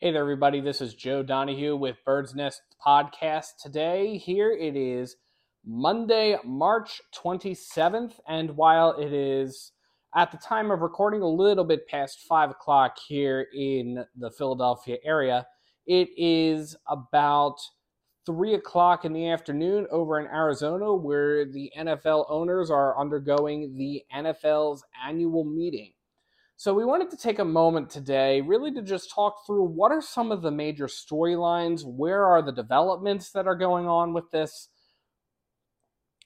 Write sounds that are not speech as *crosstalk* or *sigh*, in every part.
Hey there, everybody. This is Joe Donahue with Bird's Nest Podcast. Today, here it is Monday, March 27th. And while it is at the time of recording a little bit past 5 o'clock here in the Philadelphia area, it is about 3 o'clock in the afternoon over in Arizona, where the NFL owners are undergoing the NFL's annual meeting. So we wanted to take a moment today really to just talk through what are some of the major storylines, where are the developments that are going on with this,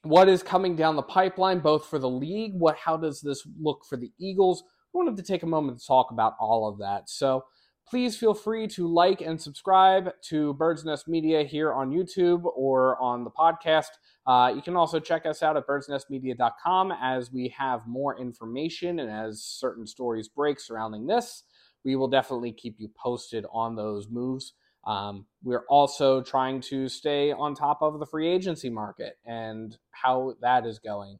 what is coming down the pipeline both for the league, what how does this look for the Eagles? We wanted to take a moment to talk about all of that. So please feel free to like and subscribe to Bird's Nest Media here on YouTube or on the podcast. Uh, you can also check us out at birdsnestmedia.com as we have more information and as certain stories break surrounding this. We will definitely keep you posted on those moves. Um, we're also trying to stay on top of the free agency market and how that is going.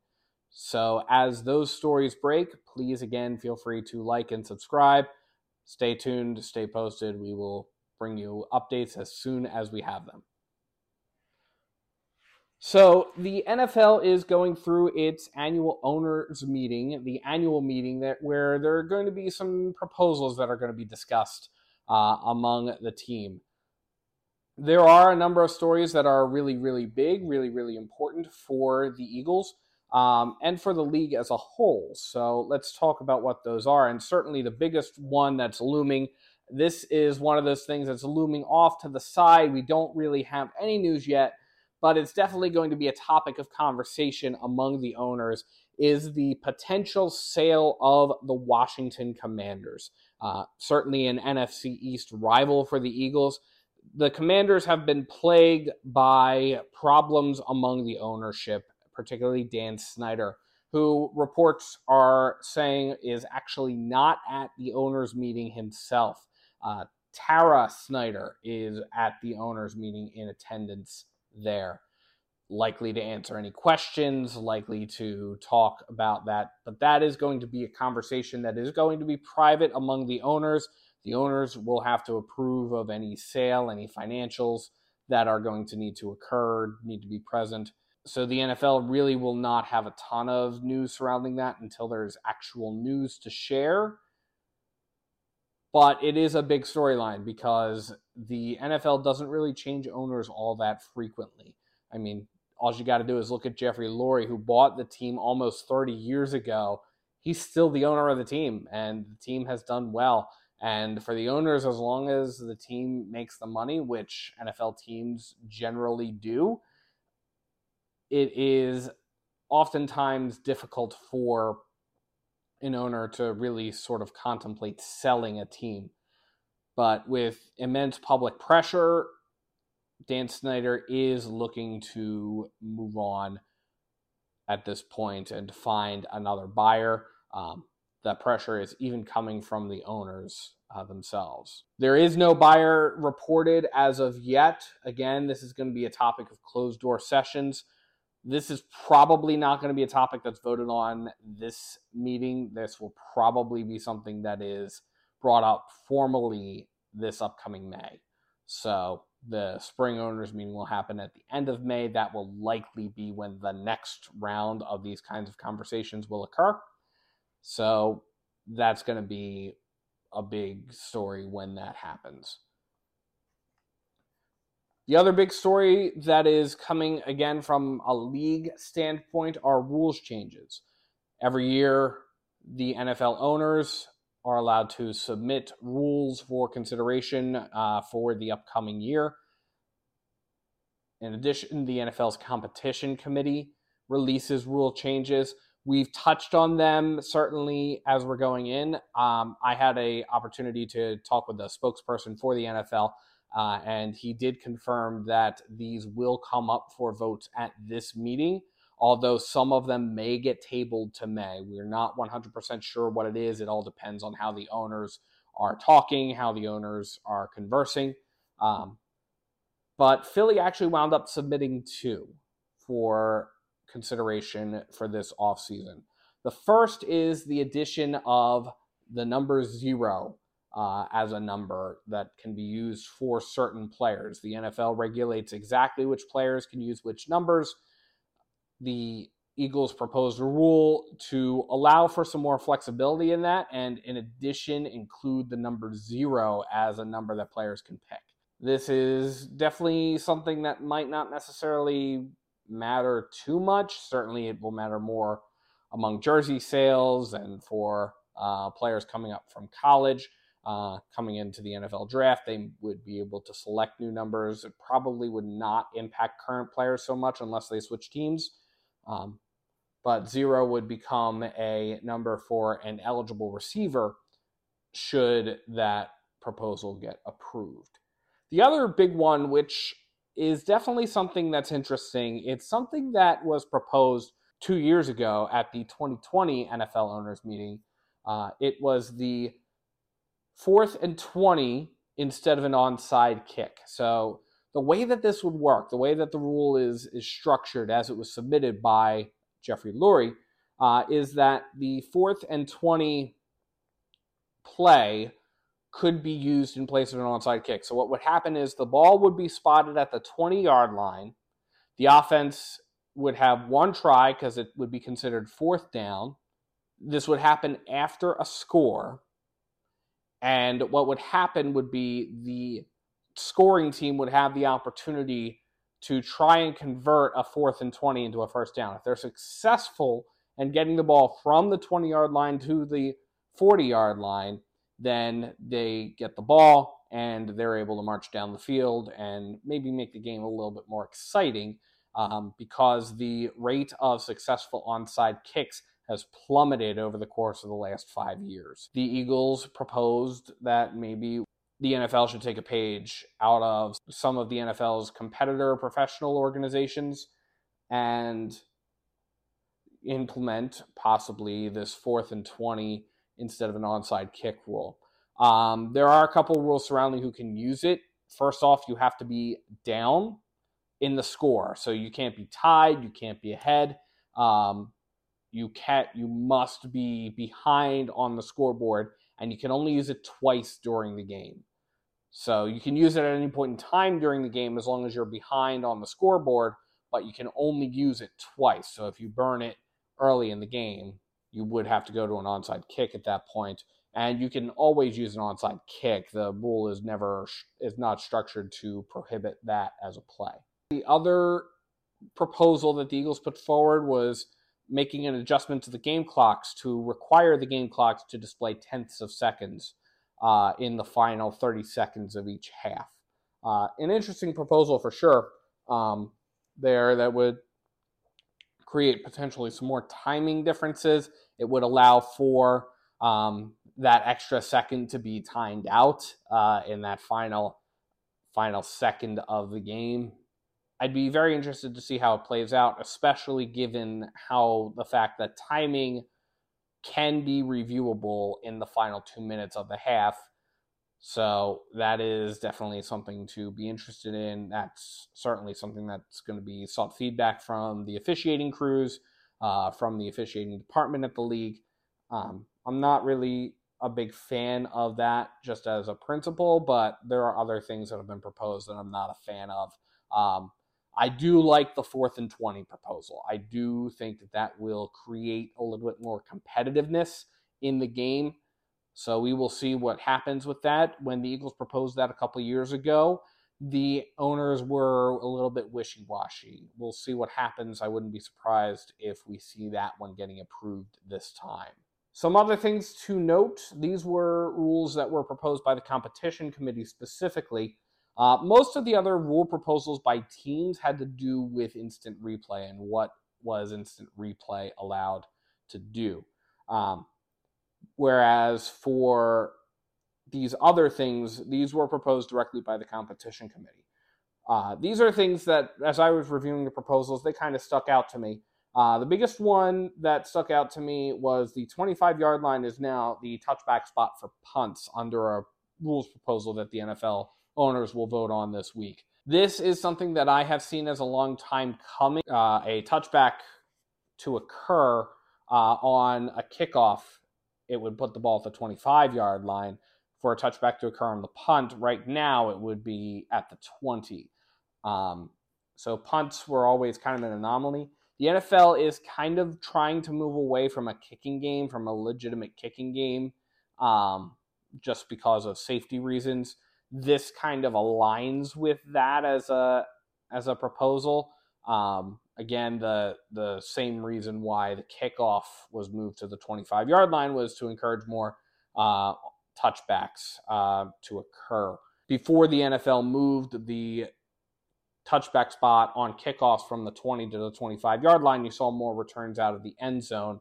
So, as those stories break, please again feel free to like and subscribe. Stay tuned, stay posted. We will bring you updates as soon as we have them. So the NFL is going through its annual owners meeting, the annual meeting that where there are going to be some proposals that are going to be discussed uh, among the team. There are a number of stories that are really, really big, really, really important for the Eagles um, and for the league as a whole. So let's talk about what those are. And certainly the biggest one that's looming. This is one of those things that's looming off to the side. We don't really have any news yet but it's definitely going to be a topic of conversation among the owners is the potential sale of the Washington Commanders. Uh, certainly an NFC East rival for the Eagles. The Commanders have been plagued by problems among the ownership, particularly Dan Snyder, who reports are saying is actually not at the owners' meeting himself. Uh, Tanya Snyder is at the owners' meeting in attendance there. Likely to answer any questions, likely to talk about that. But that is going to be a conversation that is going to be private among the owners. The owners will have to approve of any sale, any financials that are going to need to occur, need to be present. So the NFL really will not have a ton of news surrounding that until there's actual news to share but it is a big storyline because the NFL doesn't really change owners all that frequently. I mean, all you got to do is look at Jeffrey Lurie, who bought the team almost 30 years ago. He's still the owner of the team, and the team has done well. And for the owners, as long as the team makes the money, which NFL teams generally do, it is oftentimes difficult for an owner to really sort of contemplate selling a team. But with immense public pressure, Dan Snyder is looking to move on at this point and find another buyer. Um, that pressure is even coming from the owners uh, themselves. There is no buyer reported as of yet. Again, this is going to be a topic of closed door sessions. This is probably not going to be a topic that's voted on this meeting. This will probably be something that is brought up formally this upcoming May. So the spring owners meeting will happen at the end of May. That will likely be when the next round of these kinds of conversations will occur. So that's going to be a big story when that happens. The other big story that is coming again from a league standpoint are rules changes. Every year, the NFL owners are allowed to submit rules for consideration uh, for the upcoming year. In addition, the NFL's competition committee releases rule changes. We've touched on them certainly as we're going in. Um, I had a opportunity to talk with the spokesperson for the NFL uh, and he did confirm that these will come up for votes at this meeting, although some of them may get tabled to May. We're not 100% sure what it is. It all depends on how the owners are talking, how the owners are conversing. Um, but Philly actually wound up submitting two for consideration for this offseason. The first is the addition of the number zero uh, as a number that can be used for certain players. The NFL regulates exactly which players can use which numbers. The Eagles proposed a rule to allow for some more flexibility in that, and in addition, include the number zero as a number that players can pick. This is definitely something that might not necessarily matter too much. Certainly, it will matter more among jersey sales and for uh, players coming up from college. Uh, coming into the NFL draft, they would be able to select new numbers. It probably would not impact current players so much unless they switch teams. Um, but zero would become a number for an eligible receiver should that proposal get approved. The other big one, which is definitely something that's interesting, it's something that was proposed two years ago at the 2020 NFL owners meeting. Uh, it was the fourth and 20 instead of an onside kick. So the way that this would work, the way that the rule is is structured as it was submitted by Jeffrey Lurie, uh, is that the fourth and 20 play could be used in place of an onside kick. So what would happen is the ball would be spotted at the 20 yard line. The offense would have one try because it would be considered fourth down. This would happen after a score. And what would happen would be the scoring team would have the opportunity to try and convert a fourth and 20 into a first down. If they're successful in getting the ball from the 20 yard line to the 40 yard line, then they get the ball and they're able to march down the field and maybe make the game a little bit more exciting um, because the rate of successful onside kicks has plummeted over the course of the last five years. The Eagles proposed that maybe the NFL should take a page out of some of the NFL's competitor professional organizations and implement possibly this fourth and 20 instead of an onside kick rule. Um, there are a couple rules surrounding who can use it. First off, you have to be down in the score, so you can't be tied, you can't be ahead. Um, you can't you must be behind on the scoreboard and you can only use it twice during the game. So you can use it at any point in time during the game as long as you're behind on the scoreboard but you can only use it twice. So if you burn it early in the game you would have to go to an onside kick at that point and you can always use an onside kick. The rule is never is not structured to prohibit that as a play. The other proposal that the eagles put forward was making an adjustment to the game clocks to require the game clocks to display tenths of seconds uh, in the final 30 seconds of each half. Uh, an interesting proposal for sure um, there that would create potentially some more timing differences. It would allow for um, that extra second to be timed out uh, in that final final second of the game I'd be very interested to see how it plays out, especially given how the fact that timing can be reviewable in the final two minutes of the half. So that is definitely something to be interested in. That's certainly something that's going to be sought feedback from the officiating crews, uh, from the officiating department at the league. Um, I'm not really a big fan of that just as a principle, but there are other things that have been proposed that I'm not a fan of. Um, I do like the fourth and 20 proposal. I do think that that will create a little bit more competitiveness in the game. So we will see what happens with that. When the Eagles proposed that a couple years ago, the owners were a little bit wishy washy. We'll see what happens. I wouldn't be surprised if we see that one getting approved this time. Some other things to note these were rules that were proposed by the competition committee specifically. Uh, most of the other rule proposals by teams had to do with instant replay and what was instant replay allowed to do. Um, whereas for these other things, these were proposed directly by the competition committee. Uh, these are things that, as I was reviewing the proposals, they kind of stuck out to me. Uh, the biggest one that stuck out to me was the 25 yard line is now the touchback spot for punts under a rules proposal that the NFL owners will vote on this week. This is something that I have seen as a long time coming. Uh, a touchback to occur uh, on a kickoff, it would put the ball at the 25 yard line for a touchback to occur on the punt. Right now, it would be at the 20. Um, so punts were always kind of an anomaly. The NFL is kind of trying to move away from a kicking game, from a legitimate kicking game, um, just because of safety reasons. This kind of aligns with that as a as a proposal. Um, again, the the same reason why the kickoff was moved to the 25 yard line was to encourage more uh, touchbacks uh, to occur. Before the NFL moved the touchback spot on kickoffs from the 20 to the 25 yard line, you saw more returns out of the end zone.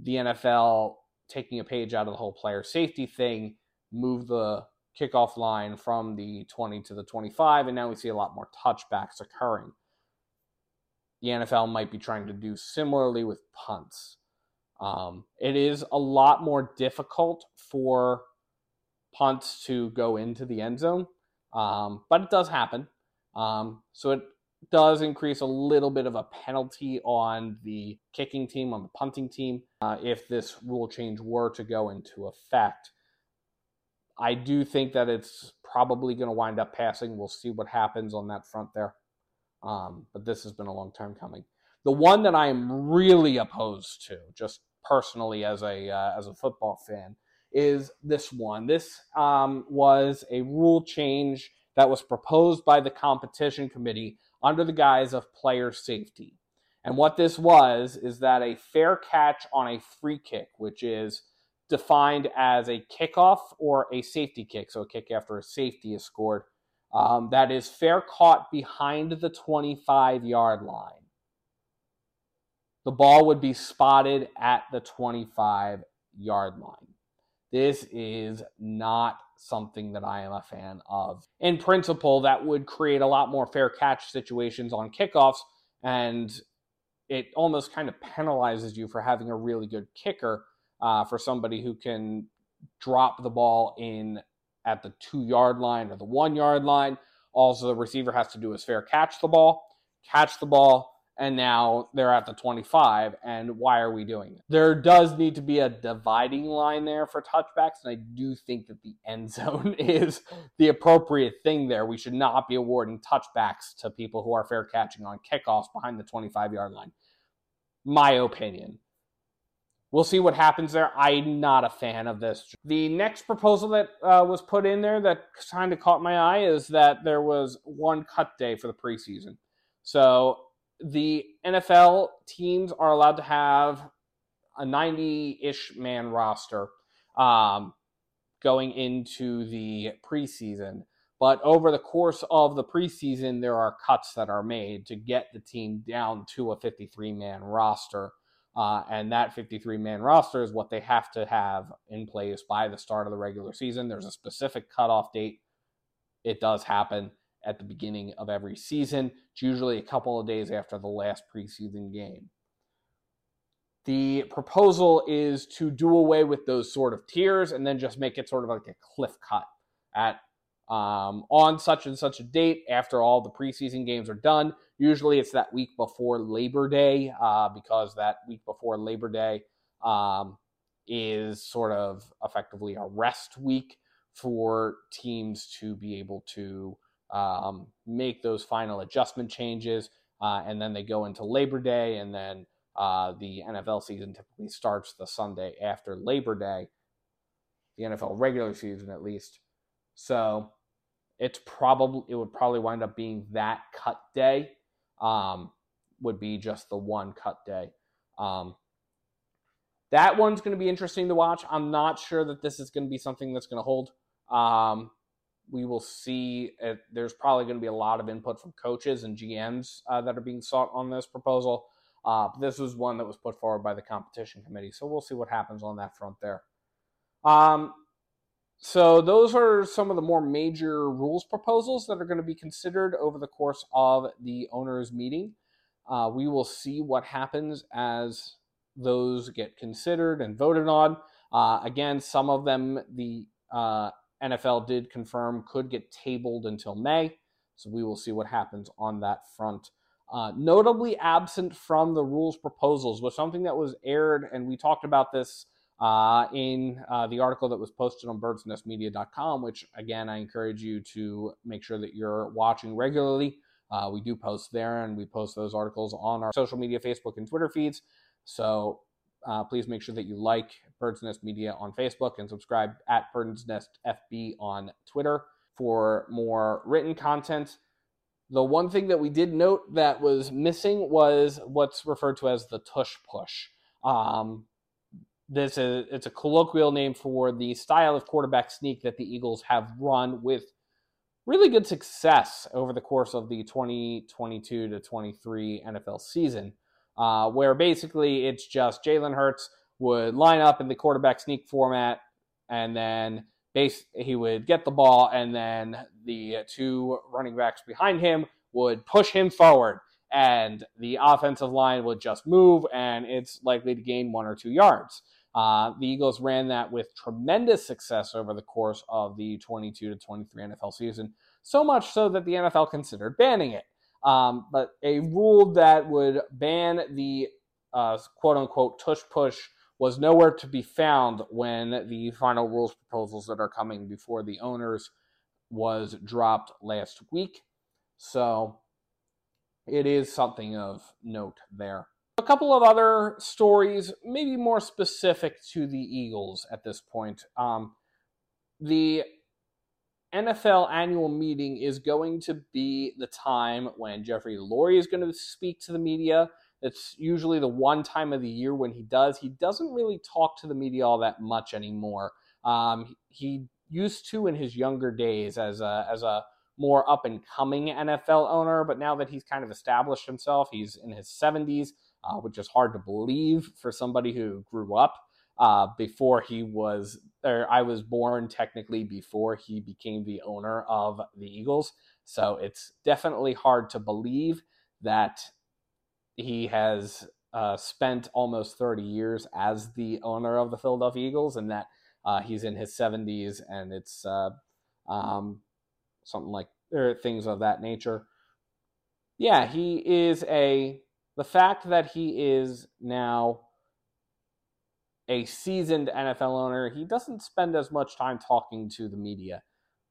The NFL taking a page out of the whole player safety thing moved the kickoff line from the 20 to the 25, and now we see a lot more touchbacks occurring. The NFL might be trying to do similarly with punts. Um, it is a lot more difficult for punts to go into the end zone, um, but it does happen. Um, so it does increase a little bit of a penalty on the kicking team, on the punting team, uh, if this rule change were to go into effect. I do think that it's probably going to wind up passing. We'll see what happens on that front there. Um, but this has been a long time coming. The one that I am really opposed to, just personally as a uh, as a football fan, is this one. This um, was a rule change that was proposed by the competition committee under the guise of player safety. And what this was is that a fair catch on a free kick, which is defined as a kickoff or a safety kick, so a kick after a safety is scored, um, that is fair caught behind the 25 yard line the ball would be spotted at the 25 yard line. This is not something that I am a fan of. In principle, that would create a lot more fair catch situations on kickoffs, and it almost kind of penalizes you for having a really good kicker uh, for somebody who can drop the ball in at the two yard line or the one yard line. Also, the receiver has to do is fair catch the ball, catch the ball, and now they're at the 25 and why are we doing it? There does need to be a dividing line there for touchbacks and i do think that the end *laughs* zone is the appropriate thing there. We should not be awarding touchbacks to people who are fair catching on kickoffs behind the 25 yard line. My opinion we'll see what happens there i'm not a fan of this the next proposal that uh, was put in there that kind of caught my eye is that there was one cut day for the preseason so the NFL teams are allowed to have a 90 ish man roster um, going into the preseason. But over the course of the preseason, there are cuts that are made to get the team down to a 53 man roster. Uh, and that 53 man roster is what they have to have in place by the start of the regular season. There's a specific cutoff date. It does happen at the beginning of every season. It's usually a couple of days after the last preseason game. The proposal is to do away with those sort of tiers and then just make it sort of like a cliff cut at um, on such and such a date after all the preseason games are done. Usually it's that week before Labor Day uh, because that week before Labor Day um, is sort of effectively a rest week for teams to be able to um, make those final adjustment changes, uh, and then they go into Labor Day, and then uh, the NFL season typically starts the Sunday after Labor Day, the NFL regular season at least. So it's probably it would probably wind up being that cut day. Um, would be just the one cut day. Um, that one's going to be interesting to watch. I'm not sure that this is going to be something that's going to hold. Um, we will see. If there's probably going to be a lot of input from coaches and GMs uh, that are being sought on this proposal. Uh, this was one that was put forward by the competition committee, so we'll see what happens on that front there. Um, so those are some of the more major rules proposals that are going to be considered over the course of the owners' meeting. Uh, we will see what happens as those get considered and voted on. Uh, again, some of them the uh, NFL did confirm could get tabled until May. So we will see what happens on that front. Uh, notably absent from the rules proposals was something that was aired, and we talked about this uh, in uh, the article that was posted on birdsnestmedia.com, which again, I encourage you to make sure that you're watching regularly. Uh, we do post there and we post those articles on our social media, Facebook and Twitter feeds. So uh, please make sure that you like Birds Nest Media on Facebook and subscribe at Birds Nest FB on Twitter for more written content. The one thing that we did note that was missing was what's referred to as the tush push. Um, this is it's a colloquial name for the style of quarterback sneak that the Eagles have run with really good success over the course of the 2022 to 23 NFL season, uh, where basically it's just Jalen Hurts would line up in the quarterback sneak format, and then base he would get the ball, and then the two running backs behind him would push him forward, and the offensive line would just move, and it's likely to gain one or two yards. Uh, the Eagles ran that with tremendous success over the course of the 22 to 23 NFL season, so much so that the NFL considered banning it. Um, but a rule that would ban the uh, quote unquote tush push was nowhere to be found when the final rules proposals that are coming before the owners was dropped last week. So it is something of note there. A couple of other stories, maybe more specific to the Eagles at this point. Um, the NFL annual meeting is going to be the time when Jeffrey Lurie is going to speak to the media. It's usually the one time of the year when he does. He doesn't really talk to the media all that much anymore. Um, he used to in his younger days as a, as a more up and coming NFL owner, but now that he's kind of established himself, he's in his 70s uh, which is hard to believe for somebody who grew up uh, before he was, or I was born technically before he became the owner of the Eagles. So it's definitely hard to believe that he has uh, spent almost 30 years as the owner of the Philadelphia Eagles and that uh, he's in his 70s and it's uh, um, something like or things of that nature. Yeah, he is a the fact that he is now a seasoned NFL owner, he doesn't spend as much time talking to the media.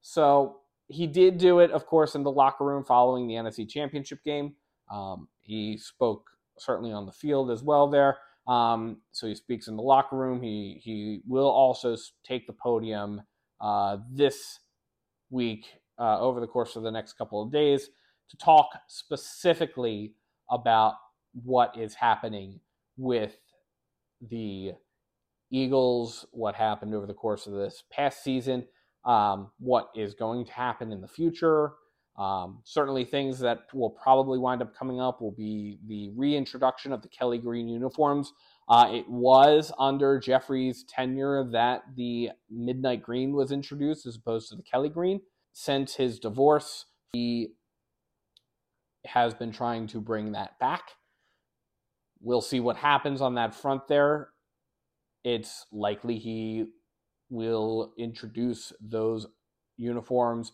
So he did do it, of course, in the locker room following the NFC Championship game. Um, he spoke certainly on the field as well there. Um, so he speaks in the locker room. He he will also take the podium uh, this week uh, over the course of the next couple of days to talk specifically about what is happening with the Eagles, what happened over the course of this past season, um, what is going to happen in the future. Um, certainly, things that will probably wind up coming up will be the reintroduction of the Kelly Green uniforms. Uh, it was under Jeffrey's tenure that the Midnight Green was introduced as opposed to the Kelly Green. Since his divorce, he has been trying to bring that back. We'll see what happens on that front there. It's likely he will introduce those uniforms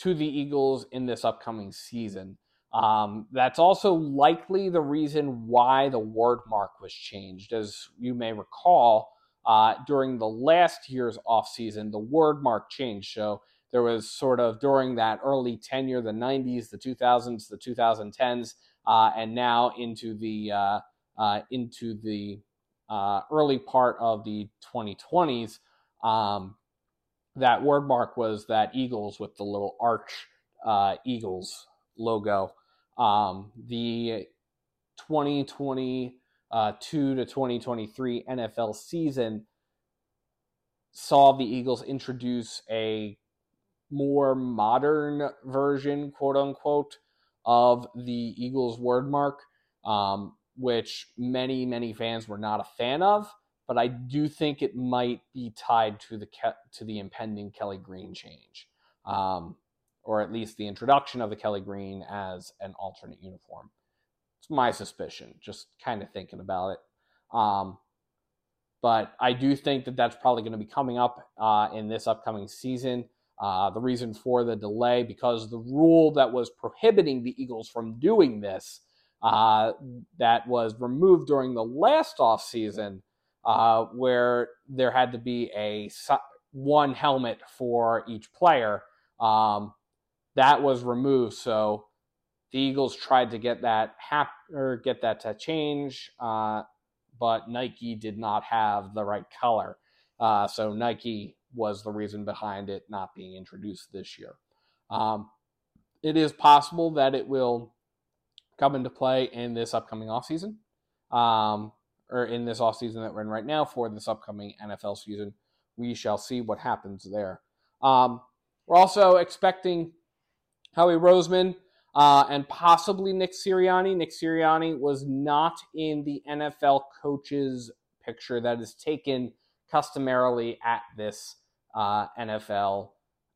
to the Eagles in this upcoming season. Um, that's also likely the reason why the word mark was changed. As you may recall, uh, during the last year's offseason, the word mark changed. So there was sort of during that early tenure, the 90s, the 2000s, the 2010s, uh, and now into the uh, uh, into the uh, early part of the 2020s. Um, that word mark was that Eagles with the little arch uh, Eagles logo. Um, the 2022 to 2023 NFL season saw the Eagles introduce a more modern version, quote unquote, of the Eagles wordmark, um, which many, many fans were not a fan of. But I do think it might be tied to the to the impending Kelly Green change, um, or at least the introduction of the Kelly Green as an alternate uniform. It's my suspicion, just kind of thinking about it. Um, but I do think that that's probably going to be coming up uh, in this upcoming season. Uh, the reason for the delay because the rule that was prohibiting the Eagles from doing this uh, that was removed during the last offseason uh, where there had to be a one helmet for each player. Um, that was removed, so the Eagles tried to get that hap- or get that to change, uh, but Nike did not have the right color. Uh, so Nike was the reason behind it not being introduced this year. Um, it is possible that it will come into play in this upcoming offseason, um, or in this offseason that we're in right now for this upcoming NFL season. We shall see what happens there. Um, we're also expecting Howie Roseman uh, and possibly Nick Sirianni. Nick Sirianni was not in the NFL coaches picture that is taken customarily at this uh, NFL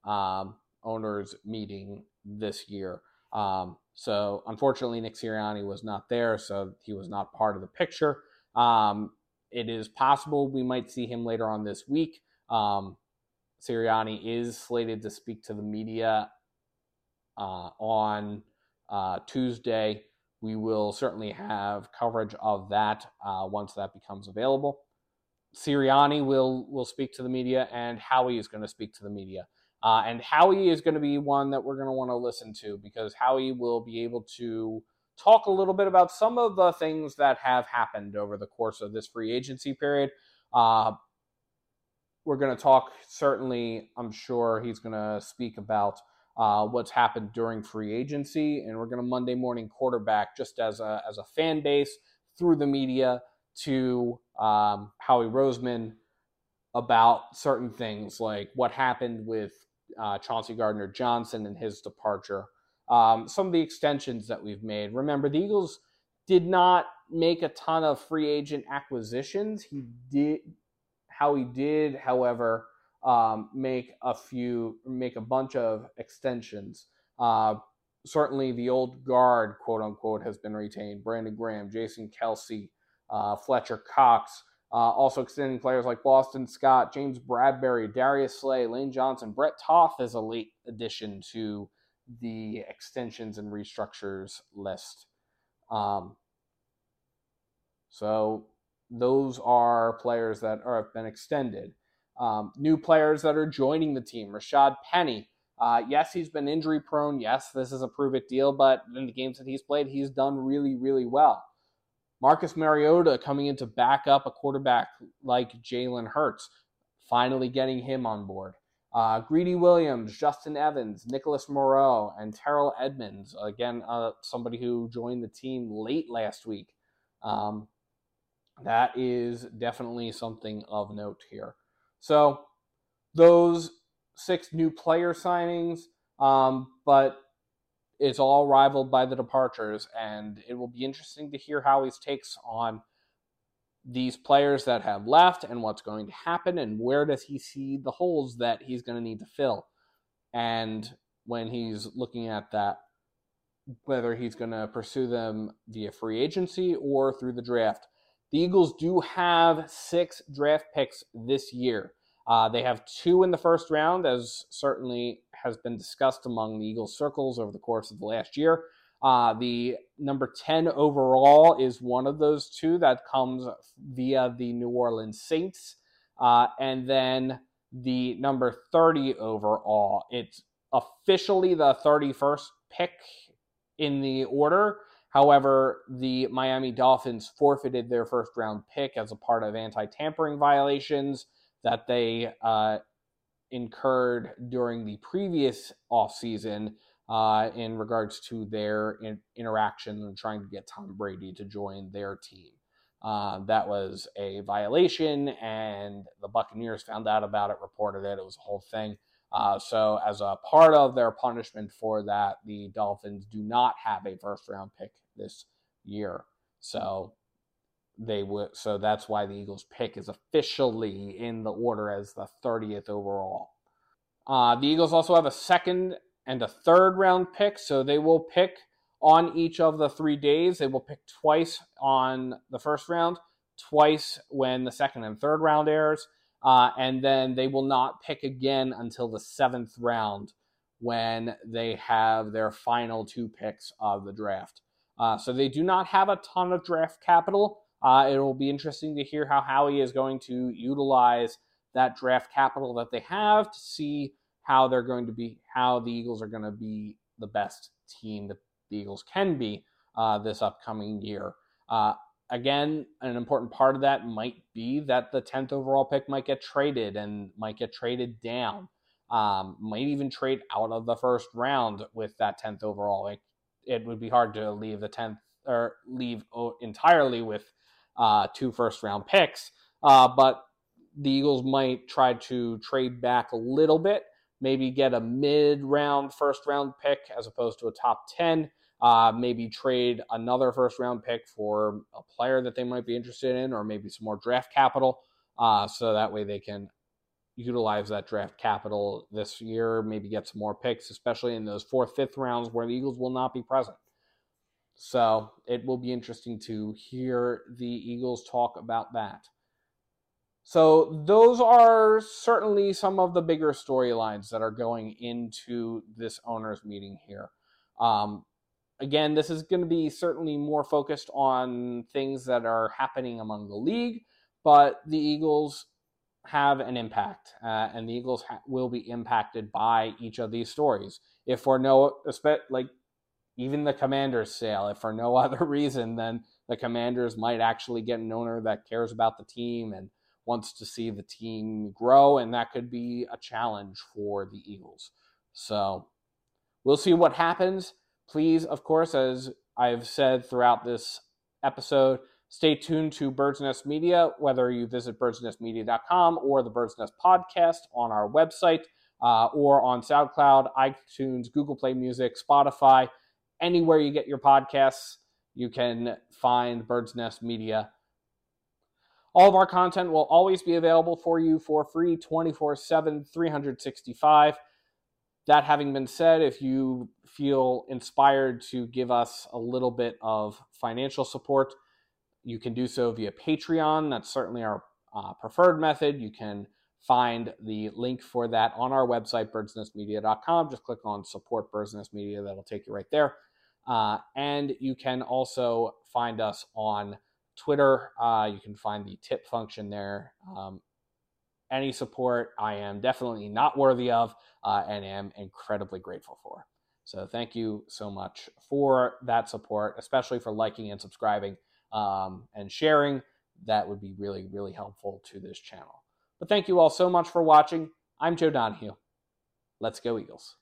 um, owners meeting this year. Um, so unfortunately, Nick Sirianni was not there, so he was not part of the picture. Um, it is possible we might see him later on this week. Um, Sirianni is slated to speak to the media uh, on uh, Tuesday. We will certainly have coverage of that uh, once that becomes available. Sirianni will will speak to the media, and Howie is going to speak to the media. Uh, and Howie is going to be one that we're going to want to listen to because Howie will be able to talk a little bit about some of the things that have happened over the course of this free agency period. Uh, we're going to talk, certainly, I'm sure he's going to speak about uh, what's happened during free agency, and we're going to Monday morning quarterback just as a, as a fan base through the media to um, Howie Roseman about certain things like what happened with uh, Chauncey Gardner Johnson and his departure. Um, some of the extensions that we've made. Remember, the Eagles did not make a ton of free agent acquisitions. He did, how he did, however, um, make a few, make a bunch of extensions. Uh, certainly, the old guard, quote unquote, has been retained. Brandon Graham, Jason Kelce, uh, Fletcher Cox. Uh, also extending players like Boston Scott, James Bradberry, Darius Slay, Lane Johnson, Brett Toth is a late addition to the extensions and restructures list. Um, so those are players that are, have been extended. Um, new players that are joining the team. Rashad Penny. Uh, yes, he's been injury prone. Yes, this is a prove it deal, but in the games that he's played, he's done really, really well. Marcus Mariota coming in to back up a quarterback like Jalen Hurts, finally getting him on board. Uh, Greedy Williams, Justin Evans, Nicholas Morrow, and Terrell Edmunds. Again, uh, somebody who joined the team late last week. Um, that is definitely something of note here. So, those six new player signings, um, but it's all rivaled by the departures, and it will be interesting to hear how Howie's takes on these players that have left and what's going to happen and where does he see the holes that he's going to need to fill. And when he's looking at that, whether he's going to pursue them via free agency or through the draft. The Eagles do have six draft picks this year. Uh, they have two in the first round, as certainly has been discussed among the Eagles circles over the course of the last year. Uh, the number 10 overall is one of those two that comes via the New Orleans Saints. Uh, and then the number 30 overall, it's officially the 31st pick in the order. However, the Miami Dolphins forfeited their first round pick as a part of anti tampering violations that they uh, incurred during the previous offseason uh, in regards to their in- interaction and trying to get Tom Brady to join their team. Uh, that was a violation, and the Buccaneers found out about it, reported it. It was a whole thing. Uh, so, as a part of their punishment for that, the Dolphins do not have a first round pick this year. So, they would so that's why the Eagles pick is officially in the order as the 30th overall. Uh, the Eagles also have a second and a third round pick, so they will pick on each of the three days. They will pick twice on the first round, twice when the second and third round airs, uh, and then they will not pick again until the seventh round when they have their final two picks of the draft. Uh, so they do not have a ton of draft capital. Uh, it will be interesting to hear how Howie is going to utilize that draft capital that they have to see how they're going to be, how the Eagles are going to be the best team that the Eagles can be uh, this upcoming year. Uh, again, an important part of that might be that the 10th overall pick might get traded and might get traded down. Um, might even trade out of the first round with that 10th overall. It, it would be hard to leave the 10th or leave entirely with uh, two first round picks. Uh, but the Eagles might try to trade back a little bit, maybe get a mid round first round pick as opposed to a top 10. Uh, maybe trade another first round pick for a player that they might be interested in, or maybe some more draft capital. Uh, so that way they can utilize that draft capital this year, maybe get some more picks, especially in those fourth, fifth rounds where the Eagles will not be present. So it will be interesting to hear the Eagles talk about that. So those are certainly some of the bigger storylines that are going into this owners meeting here. Um, again, this is going to be certainly more focused on things that are happening among the league, but the Eagles have an impact, uh, and the Eagles ha- will be impacted by each of these stories. If for no, like even the Commanders sale, if for no *laughs* other reason than the Commanders might actually get an owner that cares about the team and wants to see the team grow, and that could be a challenge for the Eagles. So we'll see what happens. Please, of course, as I've said throughout this episode, stay tuned to Bird's Nest Media, whether you visit birdsnestmedia.com or the Bird's Nest podcast on our website uh, or on SoundCloud, iTunes, Google Play Music, Spotify anywhere you get your podcasts, you can find Bird's Nest Media. All of our content will always be available for you for free 24 7, 365. That having been said, if you feel inspired to give us a little bit of financial support, you can do so via Patreon. That's certainly our uh, preferred method. You can find the link for that on our website, birdsnestmedia.com. Just click on support Birds Nest Media, that'll take you right there. Uh, and you can also find us on Twitter. Uh, you can find the tip function there. Um, any support I am definitely not worthy of uh, and am incredibly grateful for. So thank you so much for that support, especially for liking and subscribing um, and sharing. That would be really, really helpful to this channel. But thank you all so much for watching. I'm Joe Donahue. Let's go, Eagles.